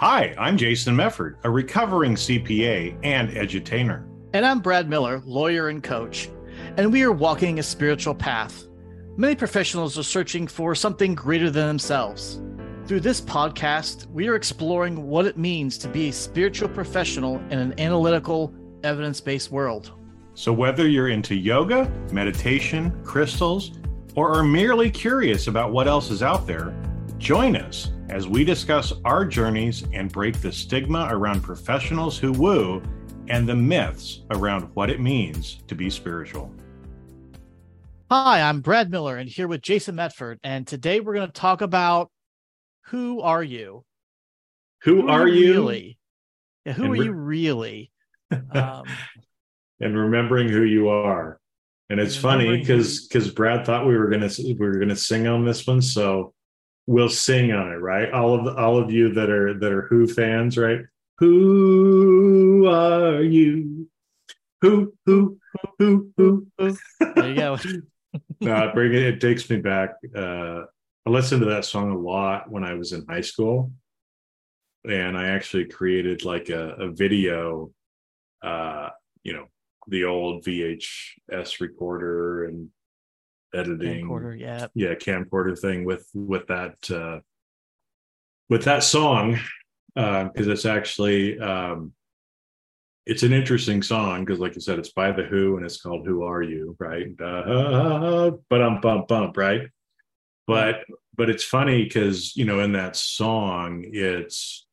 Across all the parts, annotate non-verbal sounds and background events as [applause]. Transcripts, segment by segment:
Hi, I'm Jason Mefford, a recovering CPA and edutainer. And I'm Brad Miller, lawyer and coach, and we are walking a spiritual path. Many professionals are searching for something greater than themselves. Through this podcast, we are exploring what it means to be a spiritual professional in an analytical, evidence based world. So, whether you're into yoga, meditation, crystals, or are merely curious about what else is out there, join us as we discuss our journeys and break the stigma around professionals who woo and the myths around what it means to be spiritual. Hi, I'm Brad Miller and here with Jason Mefford. And today we're going to talk about who are you? Who, who are you? Really? Yeah, who and are re- you really? [laughs] Um, and remembering who you are. And it's funny because because Brad thought we were gonna we were gonna sing on this one, so we'll sing on it, right? All of all of you that are that are Who fans, right? Who are you? Who who who who? There you go. [laughs] no, bring it. It takes me back. Uh, I listened to that song a lot when I was in high school, and I actually created like a, a video. Uh, you know, the old VHS recorder and editing camcorder yeah yeah camcorder thing with with that uh with that song because uh, it's actually um it's an interesting song because like you said it's by the who and it's called who are you right? But i'm bump bump right? But but it's funny because you know in that song it's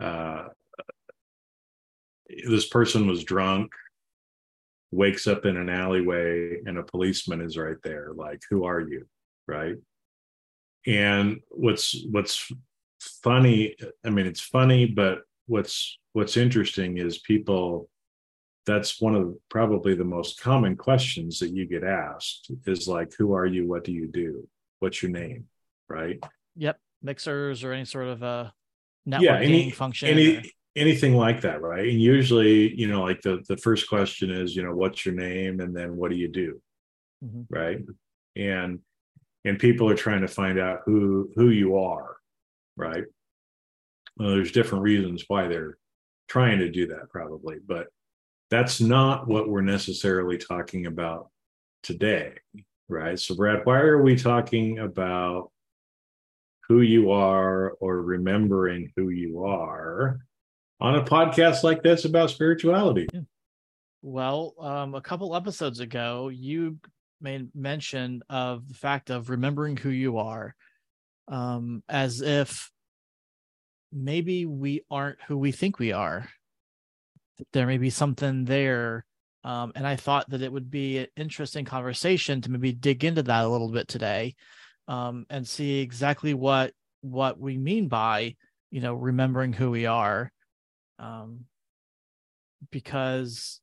uh this person was drunk wakes up in an alleyway and a policeman is right there. Like who are you? Right? And what's what's funny i mean it's funny but what's what's interesting is people that's one of probably the most common questions that you get asked is like who are you? What do you do? What's your name? Right? Yep. Mixers or any sort of a networking yeah, any, function any anything like that right? And usually you know like the the first question is you know what's your name and then what do you do mm-hmm. right? And and people are trying to find out who who you are right? Well, there's different reasons why they're trying to do that probably but that's not what we're necessarily talking about today right? So brad why are we talking about who you are or remembering who you are on a podcast like this about spirituality? Well, um, a couple episodes ago, you made mention of the fact of remembering who you are, um, as if maybe we aren't who we think we are. There may be something there. Um, and I thought that it would be an interesting conversation to maybe dig into that a little bit today um, and see exactly what what we mean by you know remembering who we are um, because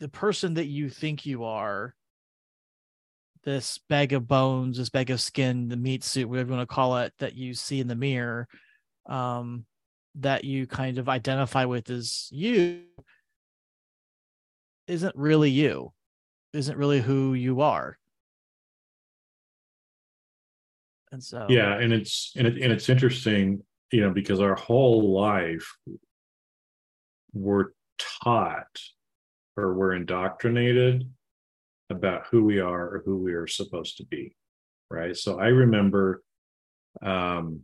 the person that you think you are, this bag of bones, this bag of skin, the meat suit, whatever you want to call it, that you see in the mirror, um, that you kind of identify with as you, isn't really you, isn't really who you are. And so, yeah, and it's and, it, and it's interesting you know, because our whole life we're taught or we're indoctrinated about who we are or who we are supposed to be. Right. So I remember um,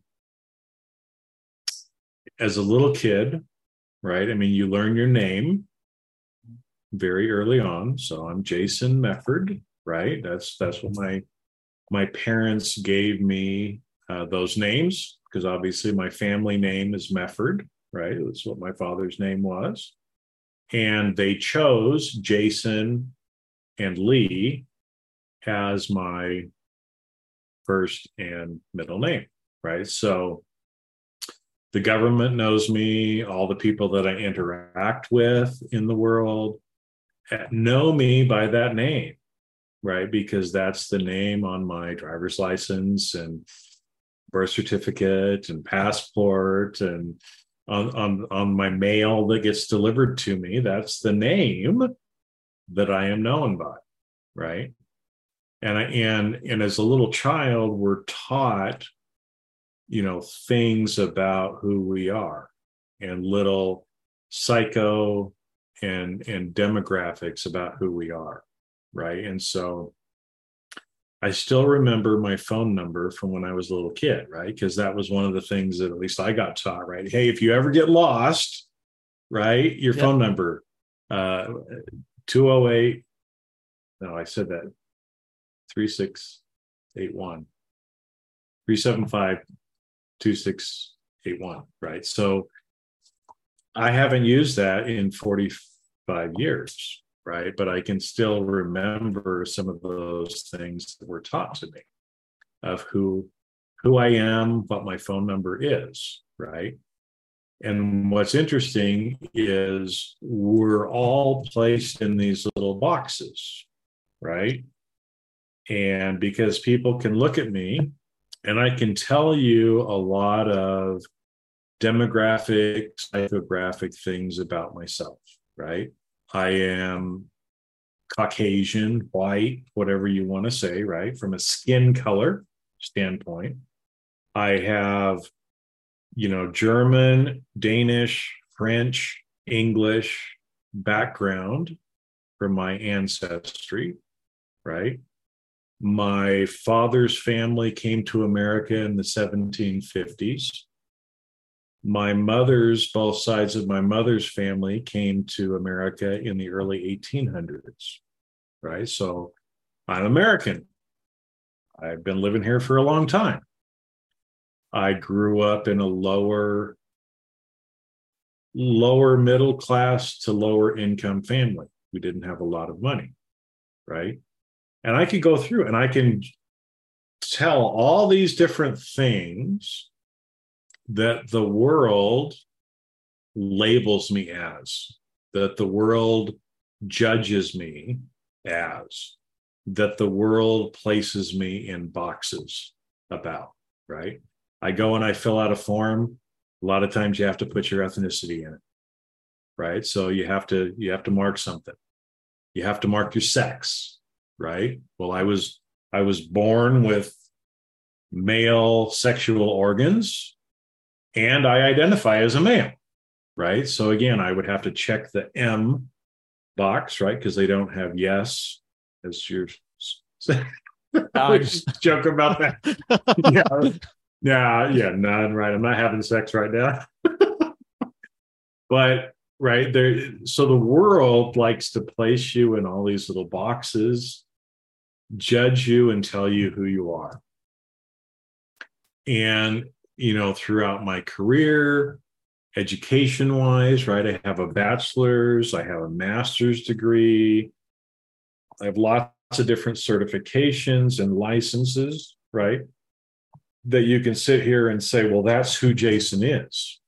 as a little kid, right? I mean, you learn your name very early on. So I'm Jason Mefford, right? That's that's what my my parents gave me uh, those names because obviously my family name is Mefford, right? That's what my father's name was. And they chose Jason and Lee as my first and middle name, right? So the government knows me, all the people that I interact with in the world eh, know me by that name, right? Because that's the name on my driver's license and birth certificate and passport and on, on, on my mail that gets delivered to me, that's the name that I am known by, right? And I, and and as a little child, we're taught you know, things about who we are and little psycho and and demographics about who we are, right? And so I still remember my phone number from when I was a little kid, right? Because that was one of the things that at least I got taught, right? Hey, if you ever get lost, right, your yep. phone number, uh, 208. No, I said that 3681, 375 2681, right? So I haven't used that in 45 years, right? But I can still remember some of those things that were taught to me of who who I am, what my phone number is, right? And what's interesting is we're all placed in these little boxes, right? And because people can look at me and I can tell you a lot of demographic, psychographic things about myself, right? I am Caucasian, white, whatever you want to say, right? From a skin color standpoint. I have, you know, German, Danish, French, English background from my ancestry, right? My father's family came to America in the 1750s my mother's both sides of my mother's family came to america in the early 1800s right? So i'm american. I've been living here for a long time. I grew up in a lower lower middle class to lower income family. We didn't have a lot of money right? And i could go through and i can tell all these different things that the world labels me as, that the world judges me as, that the world places me in boxes about, right? I go and I fill out a form. A lot of times you have to put your ethnicity in it, right? So you have to you have to mark something. You have to mark your sex, right? Well, I was I was born with male sexual organs and I identify as a male, right? So again, I would have to check the M box, right? Because they don't have yes as your. [laughs] Ah. I just joke about that. [laughs] yeah, yeah, yeah, none. Right, I'm not having sex right now. but right there, so the world likes to place you in all these little boxes, judge you, and tell you who you are. And you know, throughout my career, education wise, right? I have a bachelor's, I have a master's degree, I have lots of different certifications and licenses, right? That you can sit here and say, well, that's who Jason is,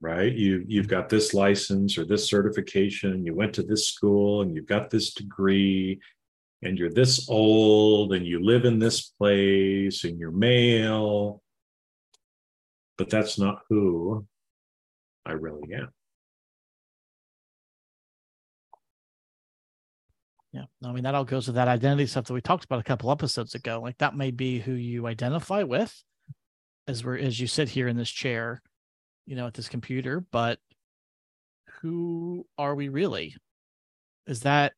right? You you've got this license or this certification, you went to this school and you've got this degree, and you're this old and you live in this place and you're male but that's not who I really am. Yeah, I mean that all goes to that identity stuff that we talked about a couple episodes ago. Like that may be who you identify with, as we're as you sit here in this chair, you know, at this computer. But who are we really? Is that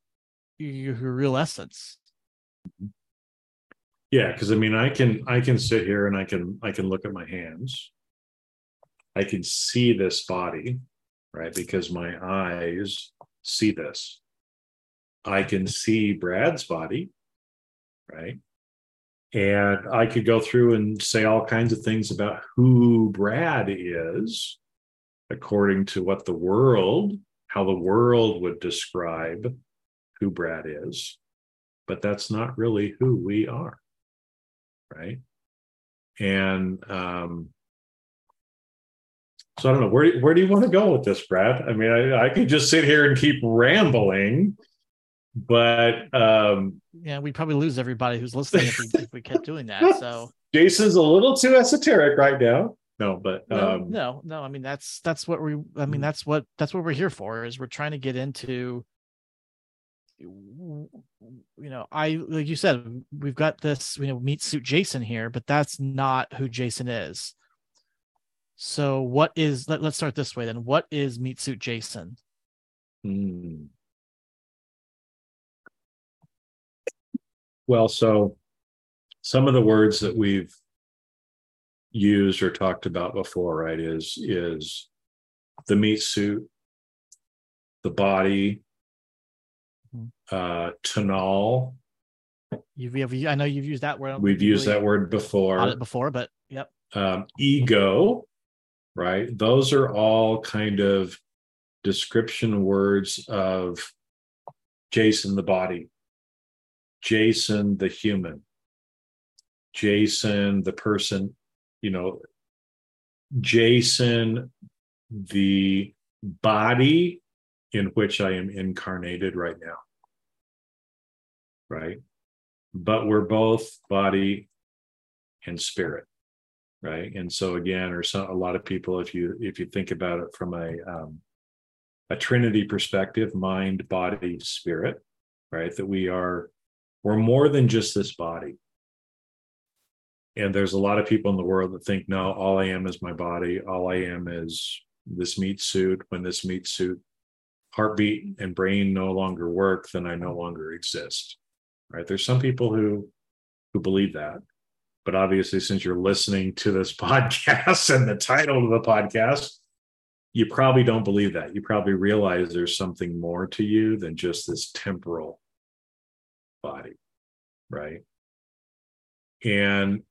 your, your real essence? Yeah, because I mean, I can I can sit here and I can I can look at my hands, I can see this body, right? Because my eyes see this. I can see Brad's body, right? And I could go through and say all kinds of things about who Brad is, according to what the world, how the world would describe who Brad is. But that's not really who we are, right? And um, so I don't know where where do you want to go with this, Brad? I mean, I, I could just sit here and keep rambling, but um, yeah, we'd probably lose everybody who's listening if we, if we kept doing that. So [laughs] Jason's a little too esoteric right now. No, but no, um, no, no. I mean, that's that's what we. I mean, that's what that's what we're here for. Is we're trying to get into you know, I like you said, we've got this, you know, meat suit Jason here, but that's not who Jason is. So what is let, us start this way then. What is meat suit Jason? Hmm. Well, so some of the words that we've used or talked about before, right, is is the meat suit, the body, mm-hmm. uh, tonal. You've, you've, I know you've used that word. We've used really that word before. before, but yep. Um, ego, right? Those are all kind of description words of Jason the body, Jason the human, Jason the person, you know, Jason the body in which I am incarnated right now. Right? But we're both body and spirit. Right. And so again, or some, a lot of people, if you if you think about it from a um, a Trinity perspective, mind, body, spirit, right? That we are we're more than just this body. And there's a lot of people in the world that think, no, all I am is my body. All I am is this meat suit. When this meat suit heartbeat and brain no longer work, then I no longer exist. Right. There's some people who who believe that. But obviously, since you're listening to this [laughs] podcast and the title of the podcast, you probably don't believe that. You probably realize there's something more to you than just this temporal body. Right. And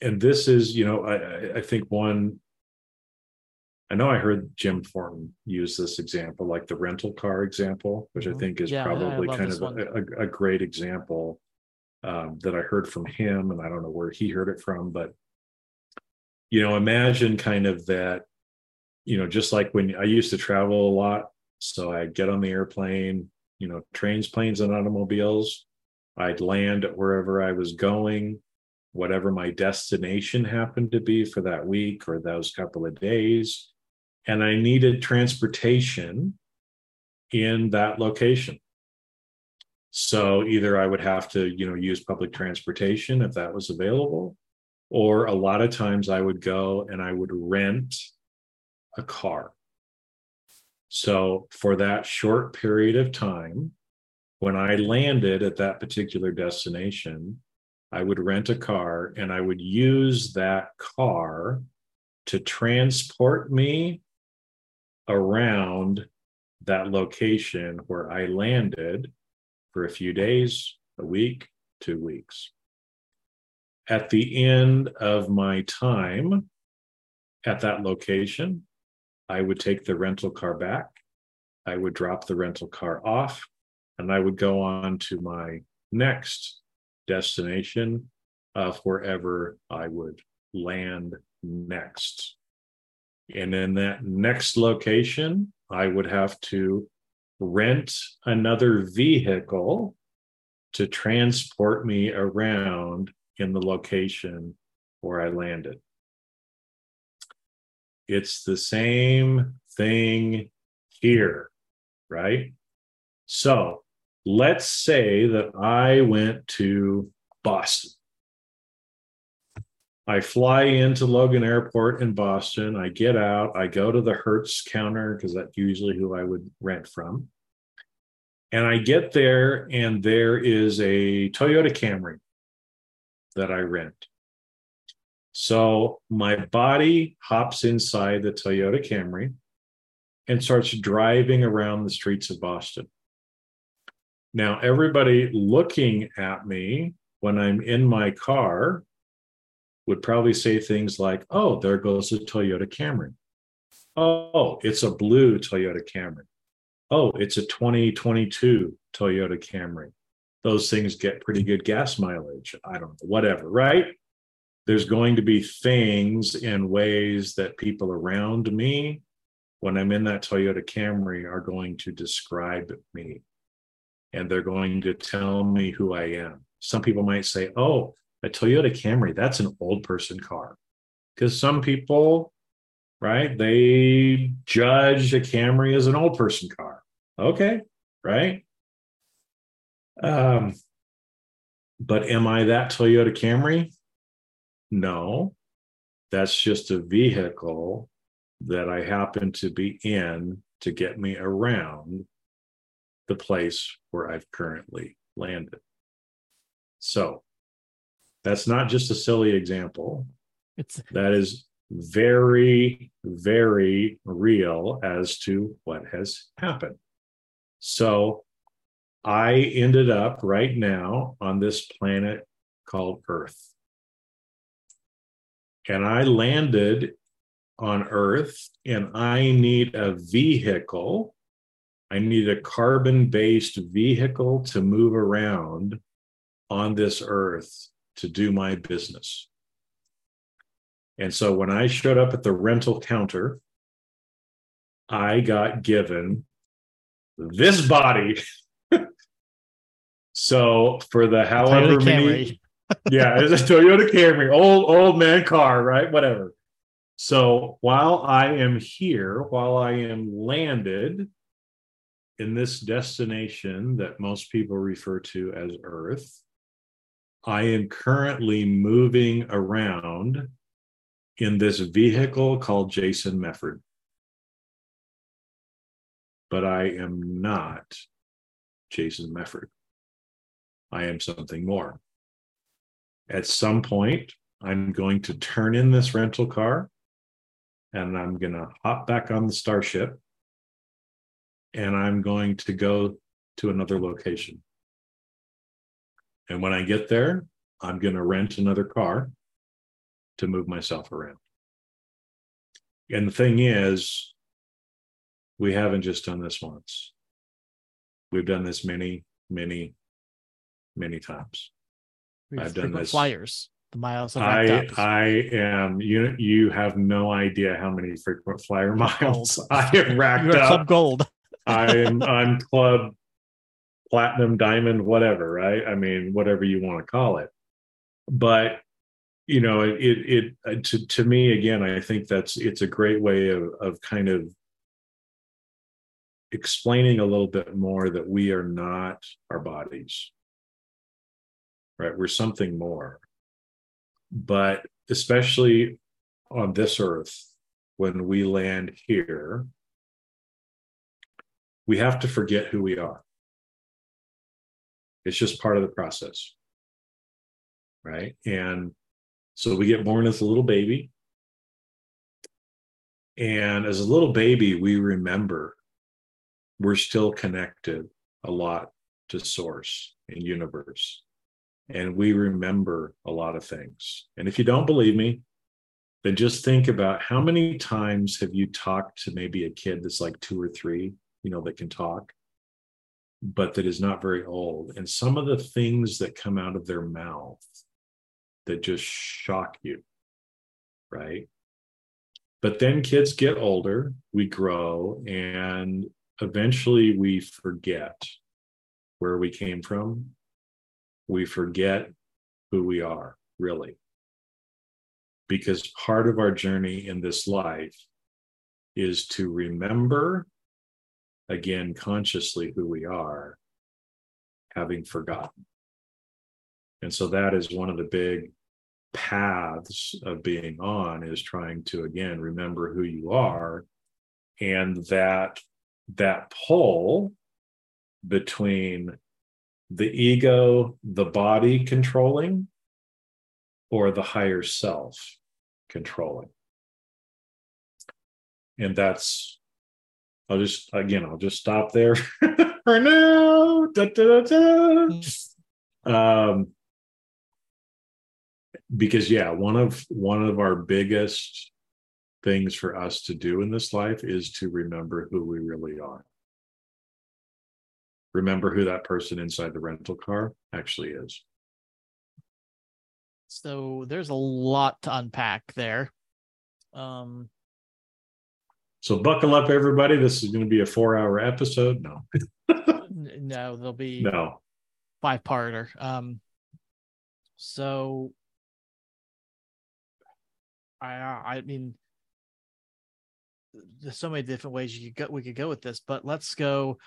and this is, you know, I, I think one I know I heard Jim Thornton use this example, like the rental car example, which I mm-hmm. think is yeah, probably kind of a, a, a, great example um, that I heard from him. And I don't know where he heard it from, but, you know, imagine kind of that, you know, just like when I used to travel a lot. So I'd get on the airplane, you know, trains, planes, and automobiles. I'd land at wherever I was going, whatever my destination happened to be for that week or those couple of days and I needed transportation in that location. So either I would have to, you know, use public transportation if that was available, or a lot of times I would go and I would rent a car. So for that short period of time, when I landed at that particular destination, I would rent a car and I would use that car to transport me around that location where I landed for a few days, a week, two weeks. At the end of my time at that location, I would take the rental car back. I would drop the rental car off and I would go on to my next destination uh, of wherever I would land next. And in that next location, I would have to rent another vehicle to transport me around in the location where I landed. It's the same thing here, right? So let's say that I went to Boston I fly into Logan Airport in Boston. I get out. I go to the Hertz counter because that's usually who I would rent from. And I get there, and there is a Toyota Camry that I rent. So my body hops inside the Toyota Camry and starts driving around the streets of Boston. Now, everybody looking at me when I'm in my car would probably say things like, oh, there goes a Toyota Camry. Oh, it's a blue Toyota Camry. Oh, it's a 2022 Toyota Camry. Those things get pretty good gas mileage. I don't know, whatever, right? There's going to be things in ways that people around me, when I'm in that Toyota Camry, are going to describe me. And they're going to tell me who I am. Some people might say, oh, a Toyota Camry, that's an old person car. Because some people, right, they judge a Camry as an old person car. Okay, right? Um, but am I that Toyota Camry? No, that's just a vehicle that I happen to be in to get me around the place where I've currently landed. So that's not just a silly example. It's That is very, very real as to what has happened. So I ended up right now on this planet called Earth. And I landed on Earth, and I need a vehicle. I need a carbon based vehicle to move around on this Earth to do my business. And so when I showed up at the rental counter, I got given this body. [laughs] so for the however Toyota many, [laughs] yeah, it's a Toyota Camry, old old man car, right? Whatever. So while I am here, while I am landed in this destination that most people refer to as Earth, I am currently moving around in this vehicle called Jason Mefford. But I am not Jason Mefford. I am something more. At some point, I'm going to turn in this rental car and I'm going to hop back on the Starship and I'm going to go to another location. And when I get there, I'm going to rent another car to move myself around. And the thing is, we haven't just done this once. We've done this many, many, many times. We've I've done this. flyers. The miles I. I am you you have no idea how many frequent flyer [laughs] miles Gold. I have [laughs] racked You're up. Club Gold. I'm I'm club platinum diamond whatever right? I mean whatever you want to call it. But you know it it, it uh, to to me again I think that's it's a great way of of kind of explaining a little bit more that we are not our bodies. Right? We're something more. But especially on this earth when we land here we have to forget who we are it's just part of the process right? And so we get born as a little baby. And as a little baby we remember we're still connected a lot to source and universe. And we remember a lot of things. And if you don't believe me then just think about how many times have you talked to maybe a kid that's like two or three you know that can talk but that is not very old. And some of the things that come out of their mouth that just shock you right? But then kids get older we grow and eventually we forget where we came from. We forget who we are really. Because part of our journey in this life is to remember again consciously who we are having forgotten. And so that is one of the big paths of being on is trying to again remember who you are and that that pull between the ego the body controlling or the higher self controlling. And that's i'll just again i'll just stop there [laughs] for now. Da, da, da, um because yeah one of one of our biggest things for us to do in this life is to remember who we really are. Remember who that person inside the rental car actually is. So there's a lot to unpack there. Um, so buckle up everybody this is going to be a four hour episode no no, there'll be no five parter. Um, so I I mean, there's so many different ways you could go. We could go with this, but let's go.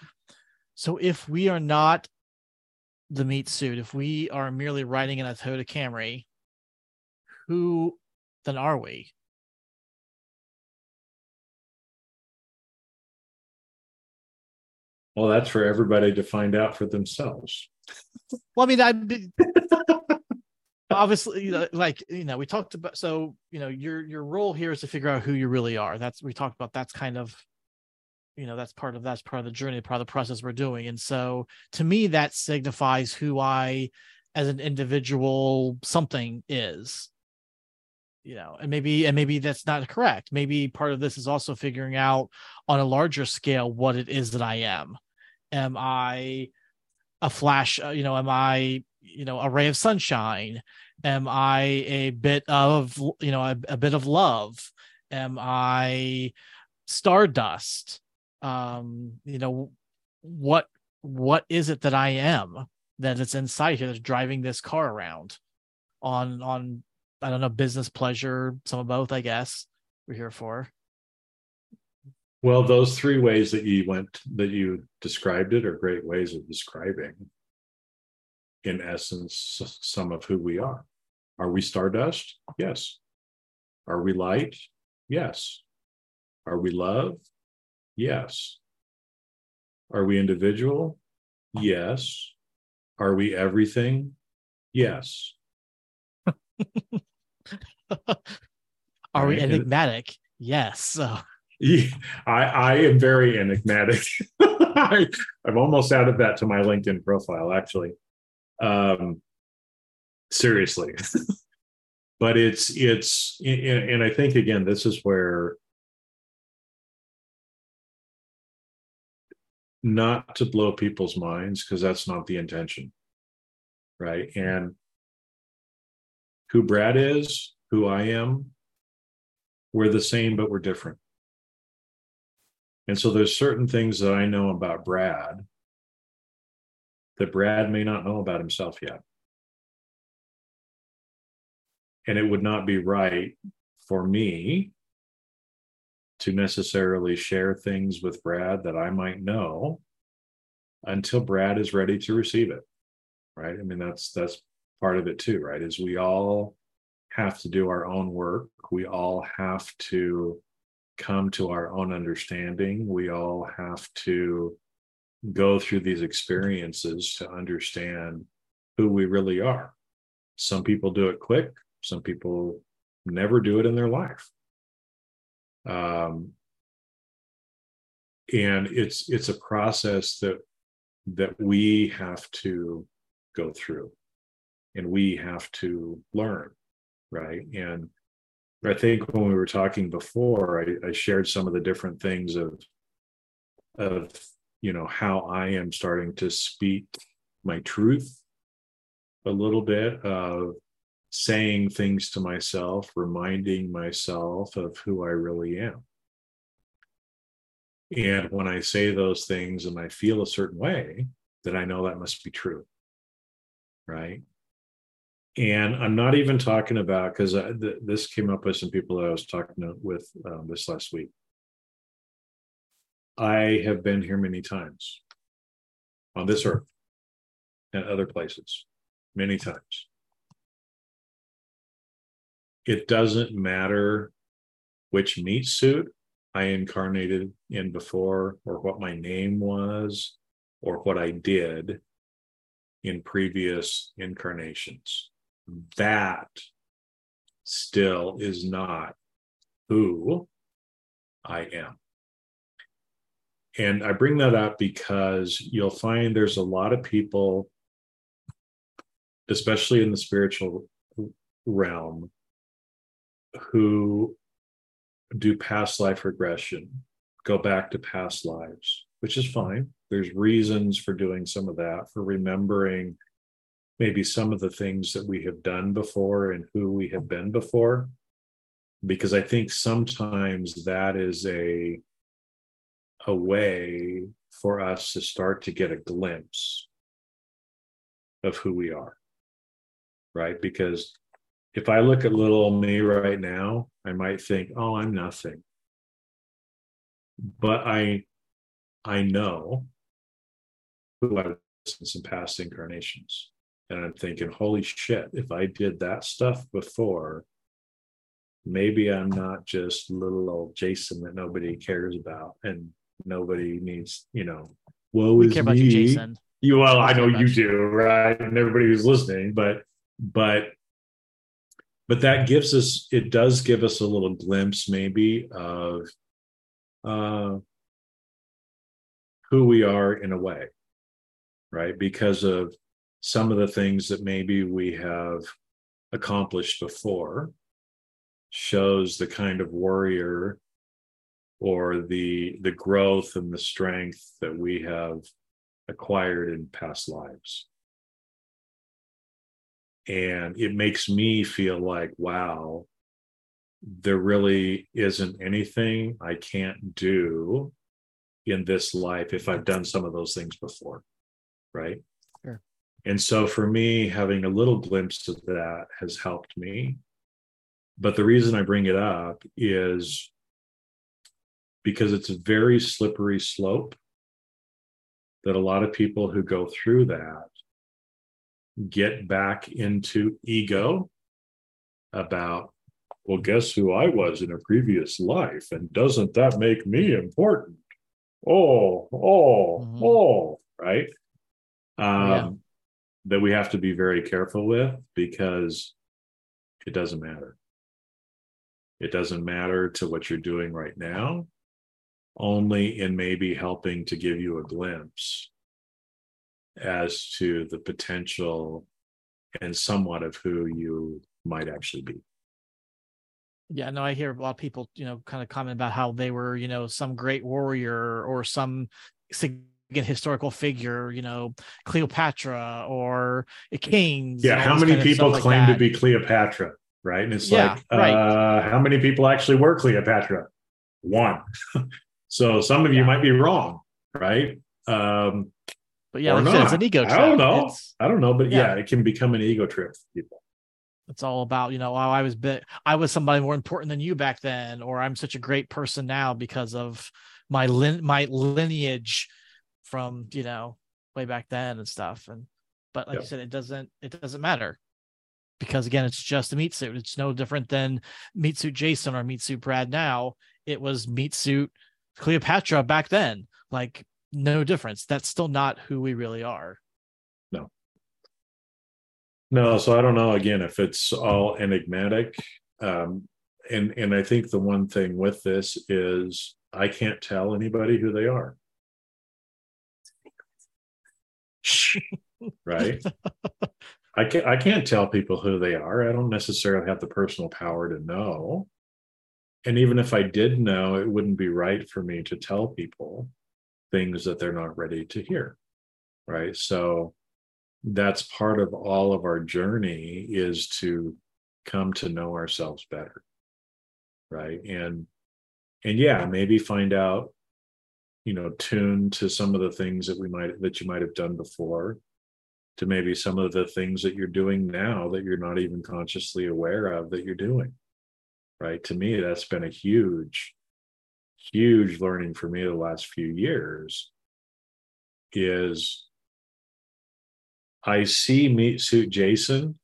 So if we are not the meat suit, if we are merely riding in a Toyota Camry, who then are we? Well, that's for everybody to find out for themselves. Well, I mean, I [laughs] obviously, like you know, we talked about. So you know, your your role here is to figure out who you really are. That's we talked about. That's kind of, you know, that's part of that's part of the journey, part of the process we're doing. And so, to me, that signifies who I, as an individual, something is. You know, and maybe and maybe that's not correct. Maybe part of this is also figuring out on a larger scale what it is that I am. Am I a flash uh, you know am i you know a ray of sunshine am i a bit of you know a, a bit of love am i stardust um you know what what is it that i am that is inside here that's driving this car around on on i don't know business pleasure some of both i guess we're here for well, those three ways that you went that you described it are great ways of describing, in essence, some of who we are. Are we stardust? Yes. Are we light? Yes. Are we love? Yes. Are we individual? Yes. Are we everything? Yes. [laughs] [laughs] Are we enigmatic? Yes. [laughs] so I, I am very enigmatic. [laughs] I, have almost added that to my LinkedIn profile, actually. Um, seriously. but it's, it's, and I think again, this is where not to blow people's minds, because that's not the intention. Right. And who Brad is, who I am, we're the same, but we're different. And so there's certain things that I know about Brad that Brad may not know about himself yet. And it would not be right for me to necessarily share things with Brad that I might know until Brad is ready to receive it. Right. I mean, that's that's part of it too, right? Is we all have to do our own work. We all have to come to our own understanding. We all have to go through these experiences to understand who we really are. Some people do it quick, some people never do it in their life. Um, and it's it's a process that that we have to go through and we have to learn right and I think when we were talking before, I, I shared some of the different things of of you know how I am starting to speak my truth a little bit of saying things to myself, reminding myself of who I really am. And when I say those things and I feel a certain way, that I know that must be true. Right. And I'm not even talking about because th- this came up with some people that I was talking with um, this last week. I have been here many times on this earth and other places, many times. It doesn't matter which meat suit I incarnated in before, or what my name was, or what I did in previous incarnations that still is not who I am. And I bring that up because you'll find there's a lot of people, especially in the spiritual realm, who do past life regression, go back to past lives, which is fine. There's reasons for doing some of that, for remembering maybe some of the things that we have done before and who we have been before. Because i think sometimes that is a a way for us to start to get a glimpse of who we are right? Because if i look at little me right now i might think oh i'm nothing. But i i know who i was in some past incarnations. And I'm thinking, holy shit, if I did that stuff before, maybe I'm not just little old Jason that nobody cares about and nobody needs, you know, woe We is care about me. you, Jason. You well, We I know you you. do, right? And everybody who's listening, but but but that gives us it does give us a little glimpse maybe of uh who we are in a way, right? Because of some of the things that maybe we have accomplished before shows the kind of warrior or the the growth and the strength that we have acquired in past lives and it makes me feel like wow there really isn't anything i can't do in this life if i've done some of those things before right. And so for me having a little glimpse of that has helped me but the reason i bring it up is because it's a very slippery slope that a lot of people who go through that get back into ego about well guess who i was in a previous life and doesn't that make me important oh oh Mhm. oh right um Yeah. That we have to be very careful with because it doesn't matter it doesn't matter to what you're doing right now only in maybe helping to give you a glimpse as to the potential and somewhat of who you might actually be. Yeah, no, I hear a lot of people, you know, kind of comment about how they were, you know, some great warrior or some historical figure, you know, Cleopatra or a Kings. Yeah, how many people stuff like claim to be Cleopatra, right? And it's Yeah, like, right. uh, how many people actually were Cleopatra? One. [laughs] so some of you Yeah. might be wrong, right? Um, But yeah, like said, it's an ego trip. I don't know. It's, I don't know, but yeah. Yeah. it can become an ego trip for people. it's all about, you know, oh, I was bit, I was somebody more important than you back then, or I'm such a great person now because of my lin- my lineage from, you know, way back then and stuff. And but like Yep. you said, it doesn't it doesn't matter. Because again, it's just a meat suit. It's no different than meat suit Jason or meat suit Brad now. It was meat suit Cleopatra back then. Like no difference. That's still not who we really are. No. No, so I don't know again if it's all enigmatic. Um, and and I think the one thing with this is I can't tell anybody who they are. [laughs] right? I can't I can't tell people who they are. I don't necessarily have the personal power to know. And even if I did know, it wouldn't be right for me to tell people things that they're not ready to hear. Right. So that's part of all of our journey is to come to know ourselves better. Right. And and yeah, maybe find out, you know, tune to some of the things that we might that you might have done before to maybe some of the things that you're doing now that you're not even consciously aware of that you're doing. Right. To me, that's been a huge, huge learning for me the last few years is I see Meat Suit Jason.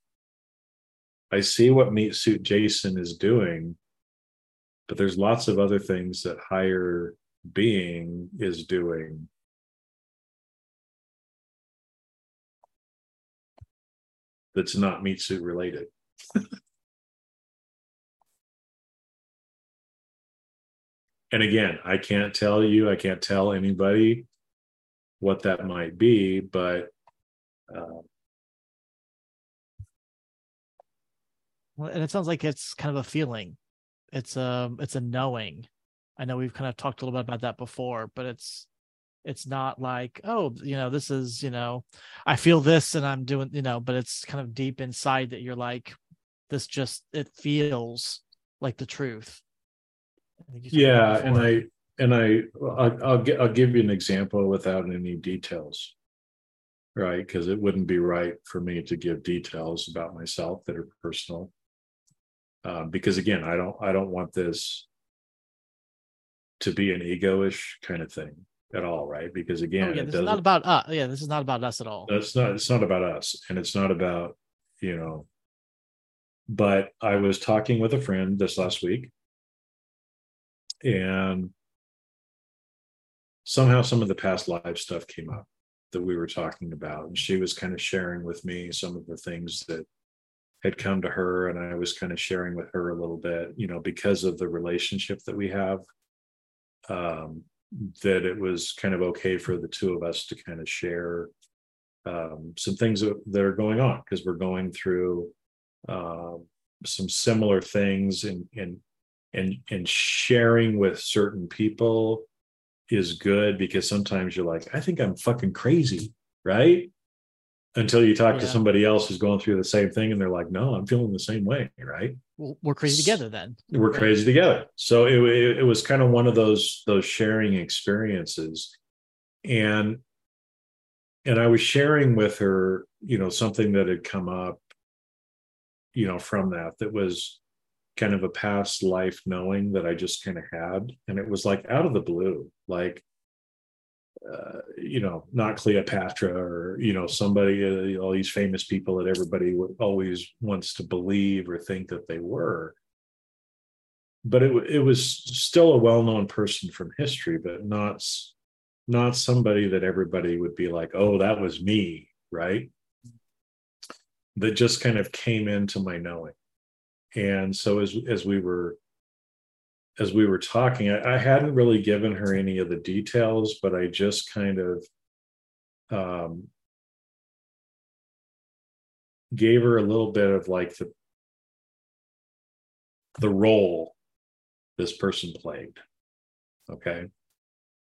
I see what Meat Suit Jason is doing, but there's lots of other things that higher being is doing that's not meat suit related. [laughs] and again, I can't tell you, I can't tell anybody what that might be, but uh, Well, and it sounds like it's kind of a feeling. It's a it's a knowing. I know we've kind of talked a little bit about that before, but it's it's not like oh you know this is you know I feel this and I'm doing you know, but it's kind of deep inside that you're like this just it feels like the truth. I think you talked about yeah, and. I and I I'll, I'll gi- I'll give you an example without any details, right? Because it wouldn't be right for me to give details about myself that are personal. Um, because again, I don't I don't want this to be an egoish kind of thing, at all, right? Because Oh, again, yeah, it this is doesn't. not about us. Yeah, this is not about us at all. It's not. It's not about us, and it's not about you know. But I was talking with a friend this last week, and somehow some of the past live stuff came up that we were talking about, and she was kind of sharing with me some of the things that had come to her, and I was kind of sharing with her a little bit, you know, because of the relationship that we have. Um, that it was kind of okay for the two of us to kind of share um, some things that, are going on because we're going through um, some similar things and and and and sharing with certain people is good because sometimes you're like I think I'm fucking crazy right until you talk to somebody else who's going through the same thing and they're like no I'm feeling the same way right? Well, we're crazy together then. we're crazy together. So it, it, it was kind of one of those those sharing experiences. And and i was sharing with her you know something that had come up you know from that that was kind of a past life knowing that i just kind of had. And it was like out of the blue like uh, you know, not Cleopatra or you know somebody, uh, all these famous people that everybody always wants to believe or think that they were. But it it was still a well-known person from history, but not, not somebody that everybody would be like, oh, that was me, right? That just kind of came into my knowing, and so as as we were as we were talking, I, I hadn't really given her any of the details, but I just kind of um, gave her a little bit of like the the role this person played. Okay,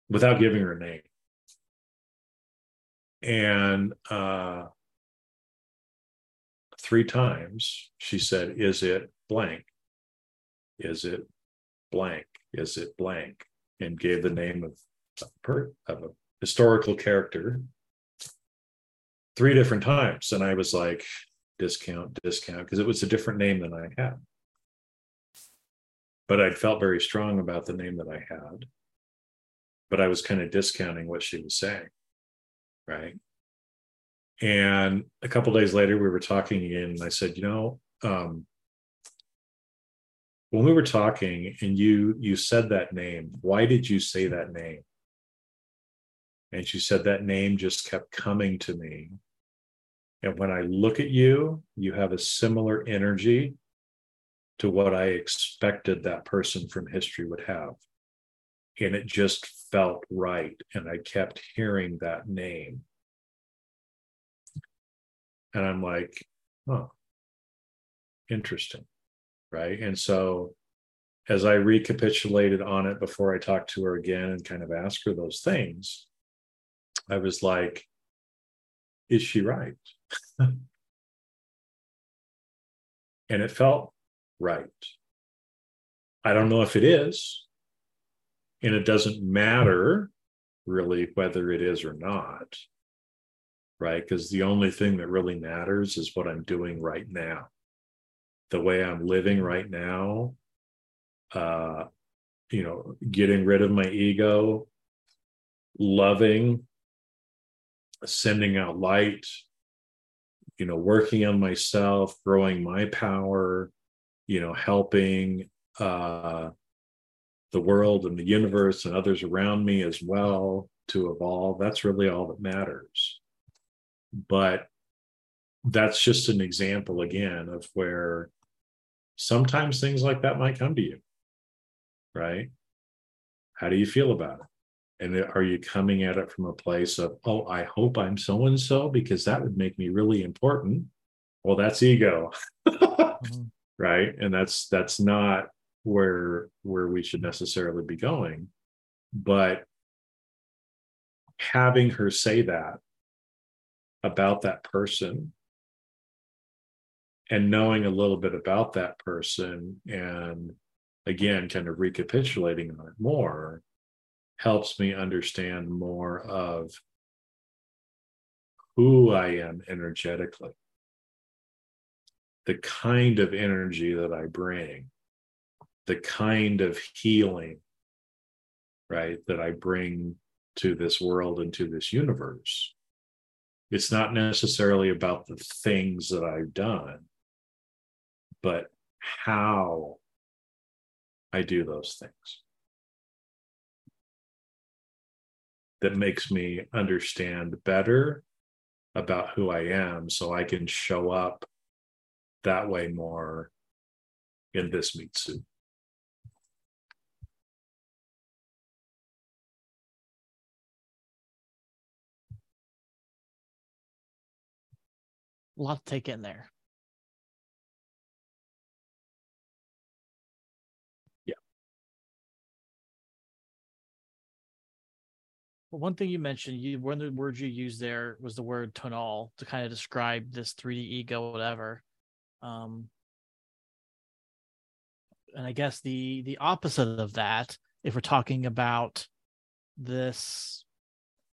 without giving her a name, and uh, three times she said, "Is it blank? Is it blank? Is it blank? And gave the name of a, per, of a historical character three different times. And I was like, discount, discount, because it was a different name than I had. But I felt very strong about the name that I had. But I was kind of discounting what she was saying. Right. And a couple days later, we were talking again, and I said, you know, um, when we were talking and you you said that name why did you say that name? And she said that name just kept coming to me. And when i look at you you have a similar energy to what i expected that person from history would have. And it just felt right and i kept hearing that name. And i'm like oh interesting right? And so as i recapitulated on it before i talked to her again and kind of asked her those things i was like is she right? [laughs] And it felt right. I don't know if it is and it doesn't matter really whether it is or not right? Because the only thing that really matters is what i'm doing right now the way I'm living right now, uh, you know, getting rid of my ego, loving, sending out light, you know, working on myself, growing my power, you know, helping uh, the world and the universe and others around me as well to evolve. That's really all that matters. But that's just an example again of where sometimes things like that might come to you right? How do you feel about it? And are you coming at it from a place of oh i hope i'm so and so because that would make me really important. Well that's ego. Mhm. [laughs] right? And that's that's not where where we should necessarily be going. But having her say that about that person and knowing a little bit about that person and again kind of recapitulating on it more helps me understand more of who i am energetically the kind of energy that i bring the kind of healing right that i bring to this world and to this universe. It's not necessarily about the things that I've done, but how I do those things. That makes me understand better about who I am so I can show up that way more in this meat suit. A lot to take in there. One thing you mentioned, you one of the words you used there was the word tonal to kind of describe this 3D ego, whatever. Um, and I guess the the opposite of that, if we're talking about this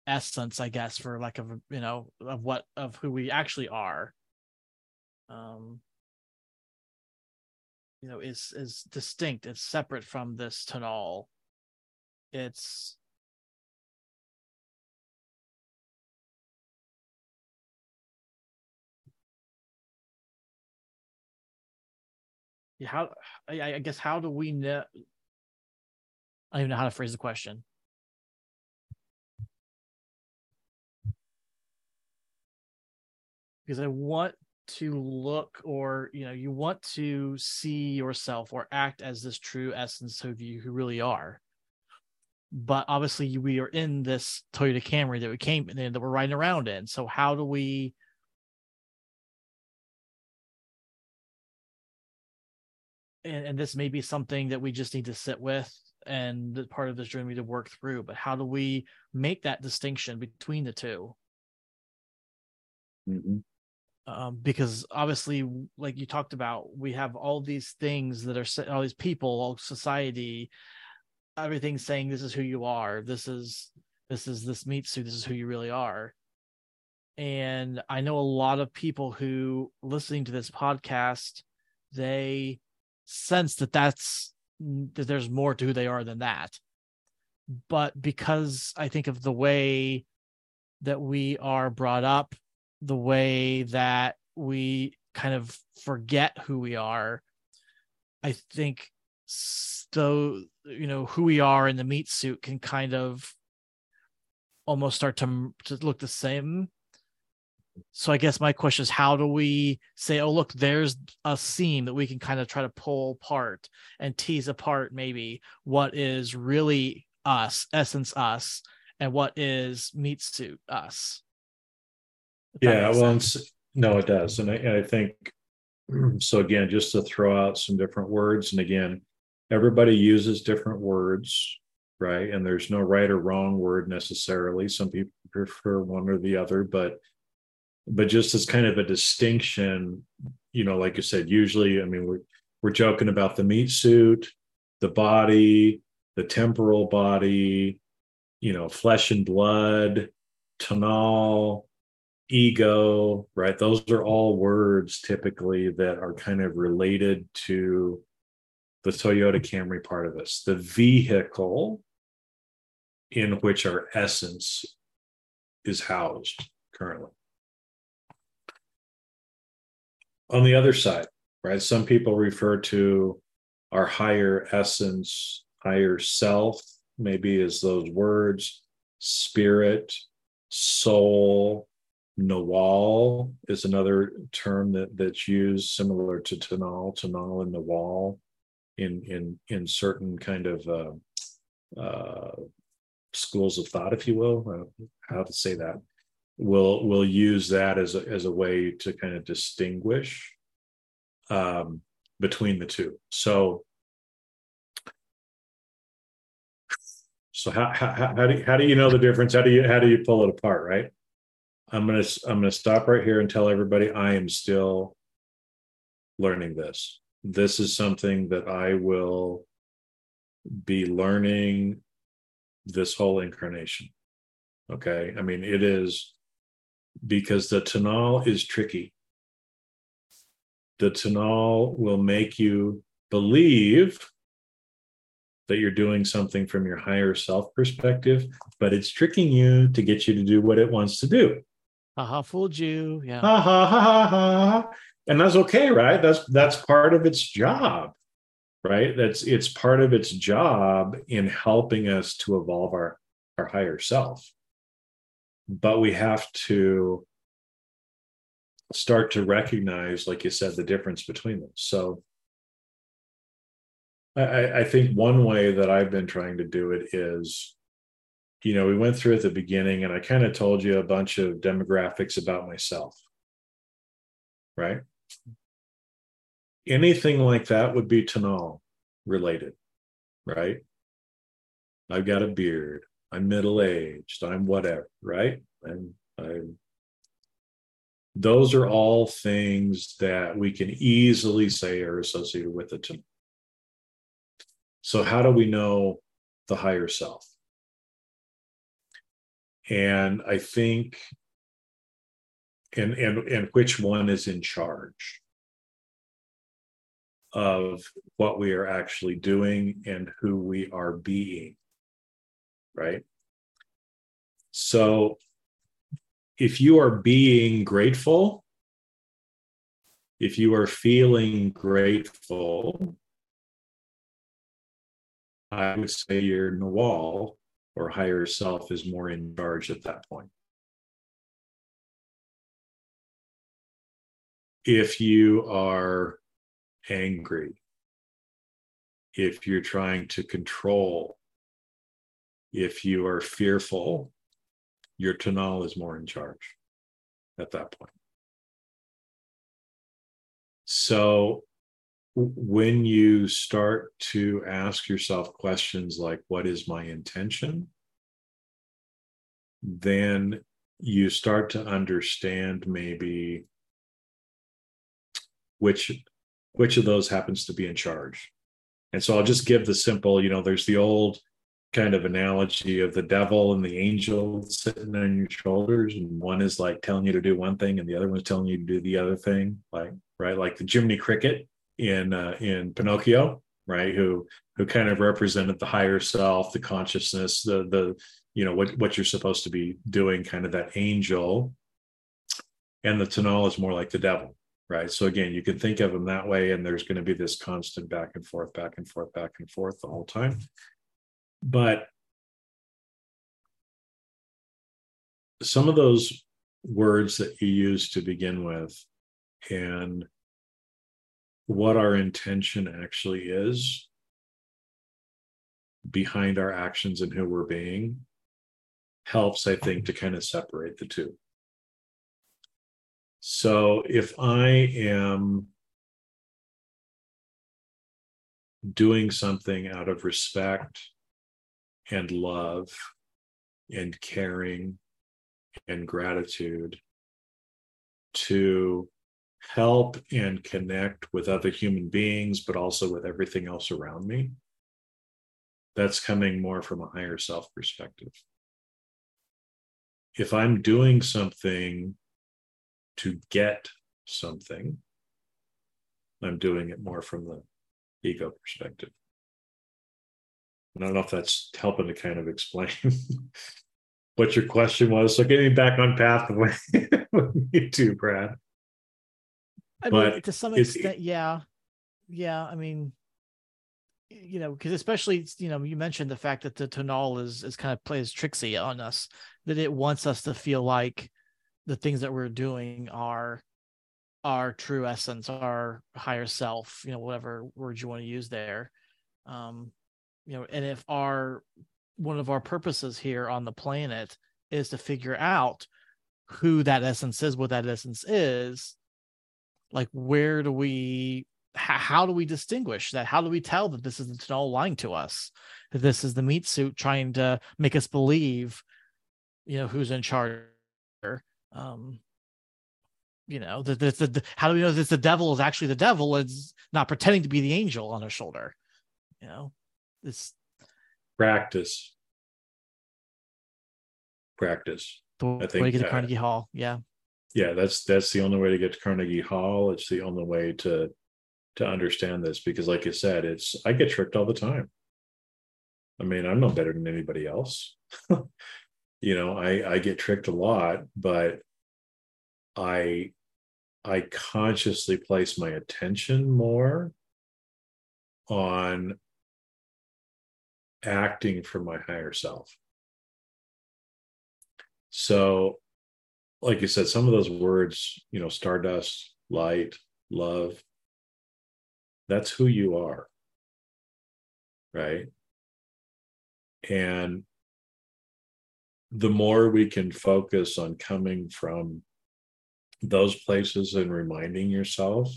essence, I guess, for lack of you know, of what of who we actually are. Um, you know, is is distinct. It's separate from this tonal. It's how I, I guess how do we know I don't even know how to phrase the question. because I want to look or you know you want to see yourself or act as this true essence of you who really are but obviously we are in this Toyota Camry that we came in that we're riding around in so how do we and, and this may be something that we just need to sit with and part of this journey to work through but how do we make that distinction between the 2 mm-hmm um, because obviously, like you talked about, we have all these things that are all these people, all society, everything saying this is who you are. This is this is this meat suit. This is who you really are. And I know a lot of people who listening to this podcast, they sense that that's that there's more to who they are than that. But because I think of the way that we are brought up the way that we kind of forget who we are. I think so you know who we are in the meat suit can kind of almost start to to look the same so i guess my question is how do we say oh look there's a seam that we can kind of try to pull apart and tease apart maybe what is really us essence us and what is meat suit us? Yeah well no it does. And I, I think [clears throat] so again just to throw out some different words and again everybody uses different words right? And there's no right or wrong word necessarily. Some people prefer one or the other but but just as kind of a distinction you know like you said usually i mean we're we're joking about the meat suit the body the temporal body you know flesh and blood tonal ego, right? Those are all words typically that are kind of related to the Toyota Camry part of this, the vehicle in which our essence is housed currently. On the other side, right, some people refer to our higher essence, higher self, maybe as those words, spirit, soul, Nawal is another term that that's used similar to Tonal, Tonal and Nawal in in in certain kind of uh, uh, schools of thought, if you will, how to say that. We'll we'll use that as a, as a way to kind of distinguish um, between the two. So so how, how how do you, how do you know the difference? How do you how do you pull it apart? Right. I'm gonna I'm gonna stop right here and tell everybody I am still learning this. This is something that I will be learning this whole incarnation. Okay. I mean, it is because the tonal is tricky. The tonal will make you believe that you're doing something from your higher self perspective, but it's tricking you to get you to do what it wants to do. Haha, fooled you. Yeah. Ha ha ha ha ha. And that's okay, right? That's that's part of its job, right? That's it's part of its job in helping us to evolve our our higher self. But we have to start to recognize, like you said, the difference between them. So I, I think one way that I've been trying to do it is, you know, we went through at the beginning and I kind of told you a bunch of demographics about myself, right? Anything like that would be Tonal related, right? I've got a beard. I'm middle aged. I'm whatever, right? And I'm those are all things that we can easily say are associated with Tonal. So, how do we know the higher self? And I think, and and and which one is in charge of what we are actually doing and who we are being, right? So, if you are being grateful, if you are feeling grateful, I would say your Nawal or higher self is more in charge at that point. If you are angry, if you're trying to control, if you are fearful, your Tonal is more in charge at that point. So when you start to ask yourself questions like, What is my intention? then you start to understand maybe which which of those happens to be in charge and so i'll just give the simple you know there's the old kind of analogy of the devil and the angel sitting on your shoulders and one is like telling you to do one thing and the other one's telling you to do the other thing like right like the jiminy cricket in uh, in Pinocchio, right? Who who kind of represented the higher self, the consciousness, the the you know what what you're supposed to be doing, kind of that angel. And the Tonal is more like the devil, right? So again, you can think of them that way, and there's going to be this constant back and forth, back and forth, back and forth the whole time. But some of those words that you use to begin with and what our intention actually is behind our actions and who we're being helps, I think, to kind of separate the two. So if I am doing something out of respect and love and caring and gratitude to help and connect with other human beings, but also with everything else around me. That's coming more from a higher self perspective. If I'm doing something to get something, I'm doing it more from the ego perspective. I don't know if that's helping to kind of explain [laughs] what your question was. So get me back on path [laughs] with you too, Brad. I but mean, to some extent, yeah, yeah. I mean, you know, because especially you know, you mentioned the fact that the tonal is is kind of plays tricksy on us, that it wants us to feel like the things that we're doing are our true essence, our higher self, you know, whatever words you want to use there. Um, you know, and if our one of our purposes here on the planet is to figure out who that essence is, what that essence is, like where do we how, how do we distinguish that? How do we tell that this is the Tonal lying to us? That this is the meat suit trying to make us believe you know who's in charge um you know that the, the, how do we know that the devil is actually the devil is not pretending to be the angel on her shoulder? You know this practice practice the I think, way to get to Carnegie Hall. Yeah yeah that's that's the only way to get to carnegie hall it's the only way to to understand this because like you said it's i get tricked all the time I mean, I'm no better than anybody else. [laughs] you know, I I get tricked a lot, but I I consciously place my attention more on acting for my higher self. So, like you said, some of those words, you know, stardust, light, love, that's who you are. Right. And the more we can focus on coming from those places and reminding yourself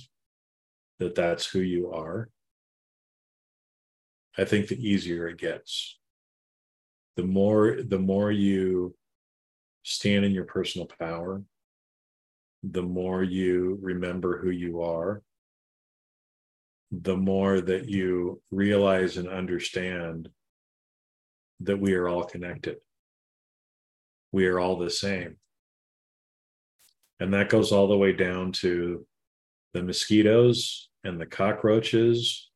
that that's who you are, I think the easier it gets. The more the more you stand in your personal power, the more you remember who you are, the more that you realize and understand that we are all connected. We are all the same. And that goes all the way down to the mosquitoes and the cockroaches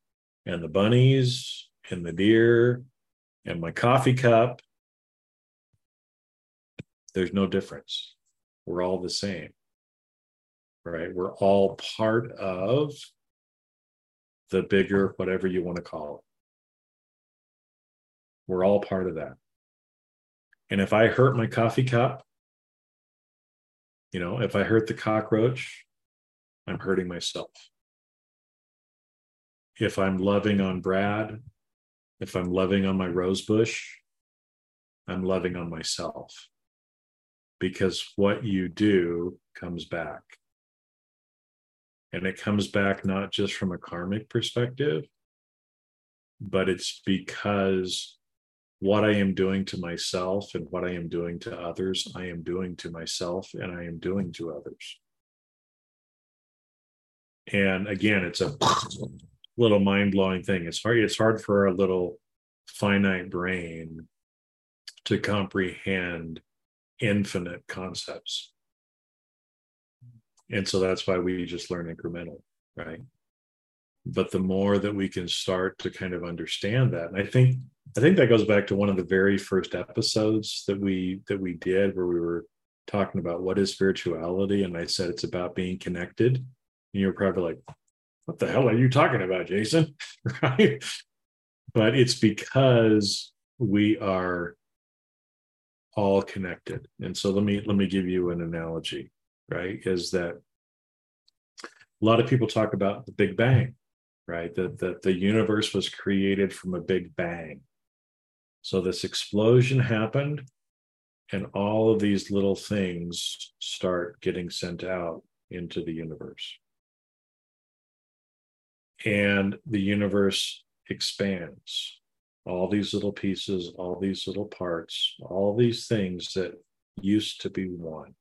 and the bunnies and the deer and my coffee cup. There's no difference. We're all the same, right? We're all part of the bigger, whatever you want to call it. We're all part of that. And if I hurt my coffee cup, you know, if I hurt the cockroach, I'm hurting myself. If I'm loving on Brad, if I'm loving on my rose bush, I'm loving on myself. Because what you do comes back. And it comes back not just from a karmic perspective, but it's because what I am doing to myself and what I am doing to others, I am doing to myself and I am doing to others. And again, it's a little mind blowing thing. It's hard, it's hard for a little finite brain to comprehend infinite concepts. And so that's why we just learn incremental, right? But the more that we can start to kind of understand that, and I think I think that goes back to one of the very first episodes that we that we did where we were talking about what is spirituality and I said it's about being connected. And you're probably like, what the hell are you talking about, Jason? [laughs] right? But it's because we are all connected. And so let me let me give you an analogy, right? Is that a lot of people talk about the Big Bang, right? That that the universe was created from a big bang. So this explosion happened, and all of these little things start getting sent out into the universe. And the universe expands. All these little pieces, all these little parts, all these things that used to be one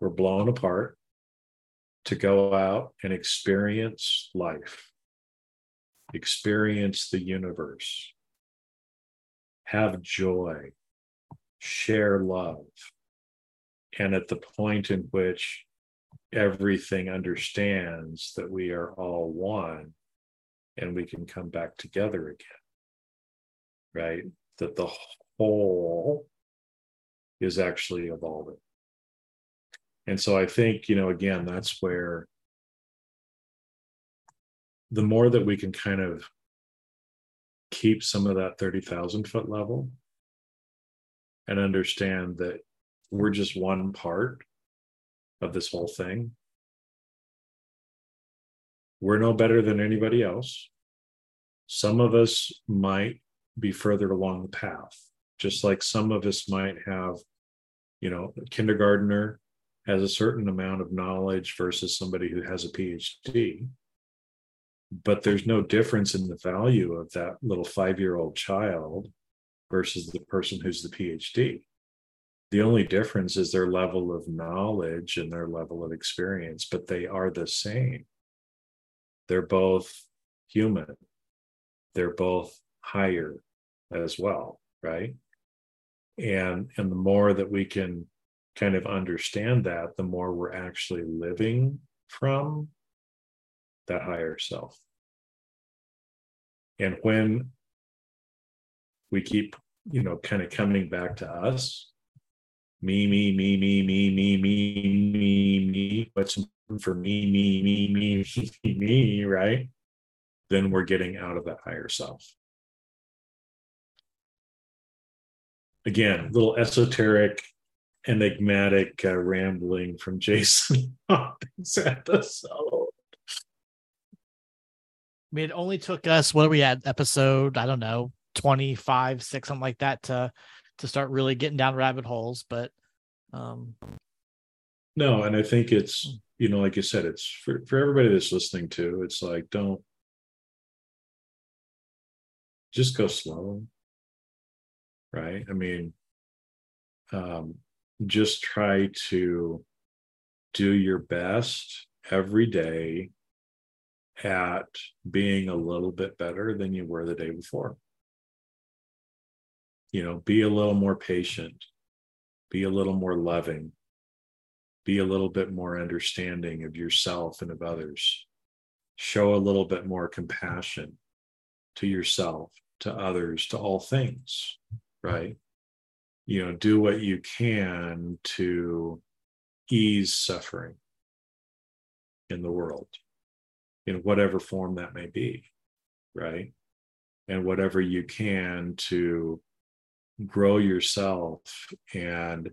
were blown apart to go out and experience life, experience the universe, have joy, share love. And at the point in which everything understands that we are all one and we can come back together again, right? That the whole is actually evolving. And so I think, you know, again, that's where the more that we can kind of keep some of that 30,000 foot level and understand that we're just one part of this whole thing. We're no better than anybody else. Some of us might be further along the path, just like some of us might have, you know, a kindergartner has a certain amount of knowledge versus somebody who has a PhD but there's no difference in the value of that little five year old child versus the person who's the PhD. The only difference is their level of knowledge and their level of experience, but they are the same. They're both human, they're both higher as well, right? And, and the more that we can kind of understand that, the more we're actually living from that higher self. And when we keep, you know, kind of coming back to us. Me, me, me, me, me, me, me, me, me. What's for me, me, me, me, me, me, right? Then we're getting out of that higher self. Again, little esoteric, enigmatic uh, rambling from Jason this episode. I mean, it only took us what are we at episode? I don't know, 25, six, something like that to to start really getting down rabbit holes. But um no, and I think it's you know, like you said, it's for, for everybody that's listening to, it's like don't just go slow. Right. I mean, um, just try to do your best every day at being a little bit better than you were the day before. You know, be a little more patient, be a little more loving, be a little bit more understanding of yourself and of others. Show a little bit more compassion to yourself, to others, to all things, right? You know, do what you can to ease suffering in the world in whatever form that may be, right? And whatever you can to grow yourself and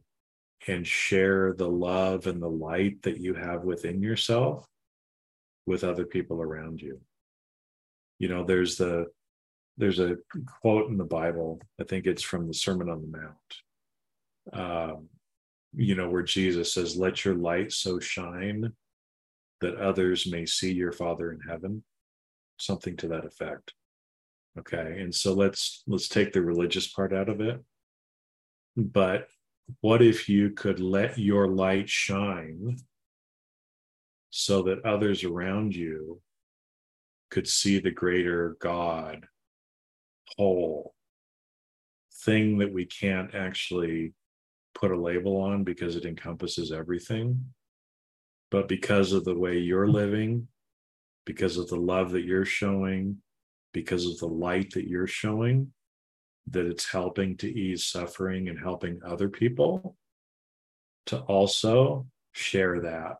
and share the love and the light that you have within yourself with other people around you. You know, there's the there's a quote in the Bible, I think it's from the Sermon on the Mount. Um, you know, where Jesus says, Let your light so shine that others may see your father in heaven something to that effect okay and so let's let's take the religious part out of it. But what if you could let your light shine so that others around you could see the greater god whole thing that we can't actually put a label on because it encompasses everything but because of the way you're living, because of the love that you're showing, because of the light that you're showing, that it's helping to ease suffering and helping other people to also share that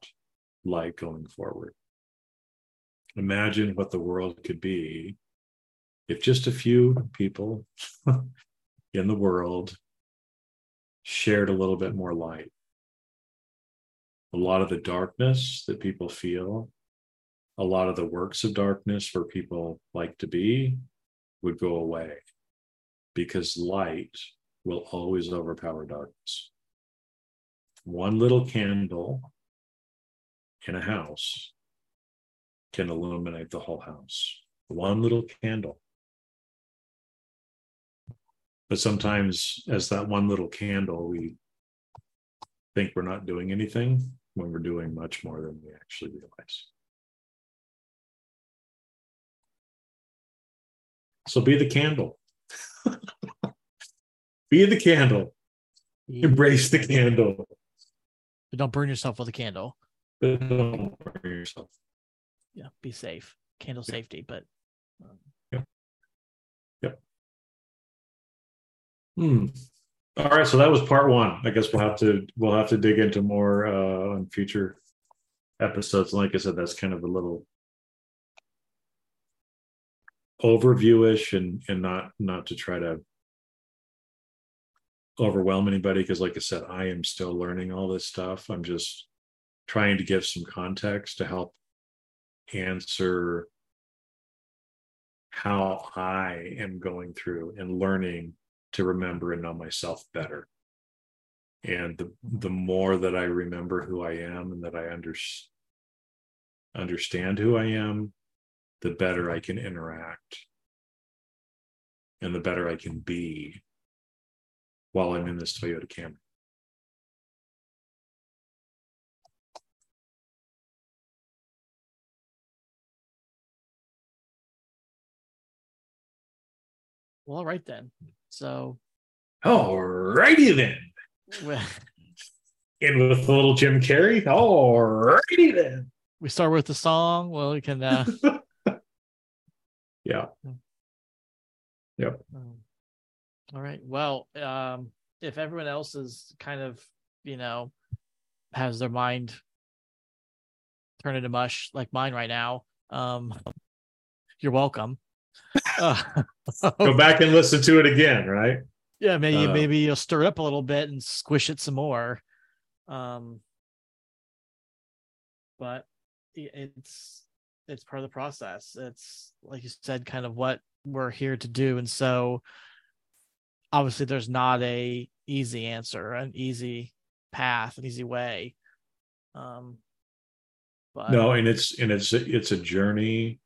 light going forward. Imagine what the world could be if just a few people [laughs] in the world shared a little bit more light a lot of the darkness that people feel, a lot of the works of darkness where people like to be would go away because light will always overpower darkness. One little candle in a house can illuminate the whole house. One little candle. But sometimes, as that one little candle, we think we're not doing anything when we're doing much more than we actually realize. So be the candle. be the candle. Embrace the candle. But don't burn yourself with a candle. But don't burn yourself. Yeah, be safe. Candle safety, but um... yep. Yep. Hmm. All right, so that was part one. I guess we'll have to we'll have to dig into more uh, on future episodes. Like I said, that's kind of a little overviewish and and not not to try to overwhelm anybody because like i said i am still learning all this stuff i'm just trying to give some context to help answer how i am going through and learning to remember and know myself better. And the, the more that I remember who I am and that I under, understand who I am, the better I can interact and the better I can be while I'm in this Toyota Camry. Well, all right then. So, alrighty then. [laughs] In with a little Jim Carrey. Alrighty then. We start with the song. Well, we can. Uh... [laughs] yeah. Yep. Um, All right. Well, um, if everyone else is kind of, you know, has their mind turned into mush like mine right now, um, you're welcome. Uh, Go [laughs] back and listen to it again, right? Yeah, maybe uh, maybe you'll stir it up a little bit and squish it some more. Um, but it's it's part of the process. It's like you said, kind of what we're here to do, and so obviously there's not a easy answer, an easy path, an easy way. Um, but no, and it's and it's it's a journey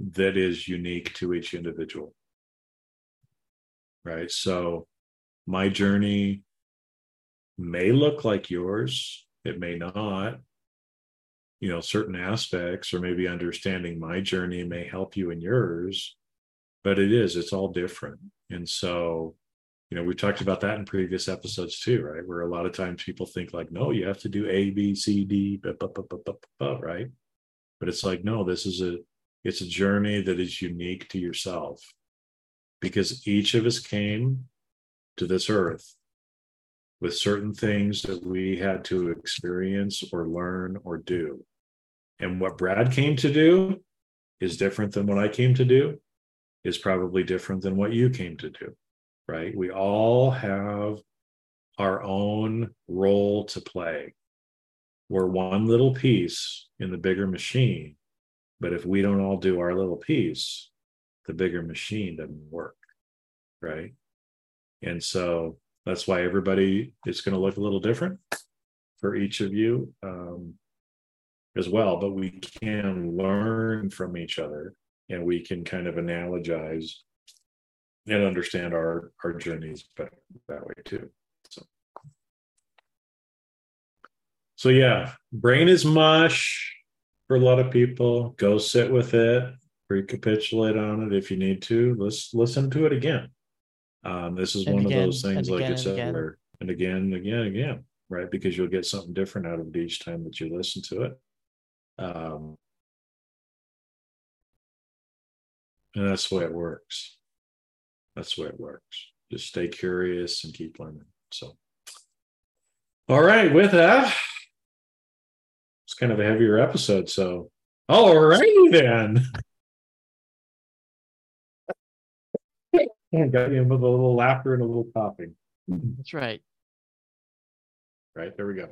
that is unique to each individual. Right. So my journey may look like yours, it may not. You know, certain aspects, or maybe understanding my journey may help you in yours, but it is, it's all different. And so, you know, we've talked about that in previous episodes too, right? Where a lot of times people think like, no, you have to do A, B, C, D, right? But it's like, no, this is a it's a journey that is unique to yourself because each of us came to this earth with certain things that we had to experience or learn or do. And what Brad came to do is different than what I came to do, is probably different than what you came to do, right? We all have our own role to play. We're one little piece in the bigger machine but if we don't all do our little piece, the bigger machine doesn't work. Right. And so that's why everybody is going to look a little different for each of you um, as well. But we can learn from each other and we can kind of analogize and understand our our journeys better that way too. So so yeah, brain is mush for a lot of people. Go sit with it, recapitulate on it if you need to. Let's listen to it again. Um, this is and one again, of those things, like I said, and where and again, and again, again, right? Because you'll get something different out of it each time that you listen to it. Um, and that's the way it works. That's the way it works. Just stay curious and keep learning. So, all right, with that it's kind of a heavier episode. So, all righty then. Got you with a little laughter and a little coughing. That's right. Right there we go.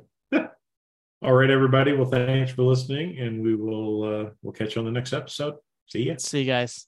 All right, everybody. Well, thanks for listening, and we will uh, we'll catch you on the next episode. See ya. See you guys.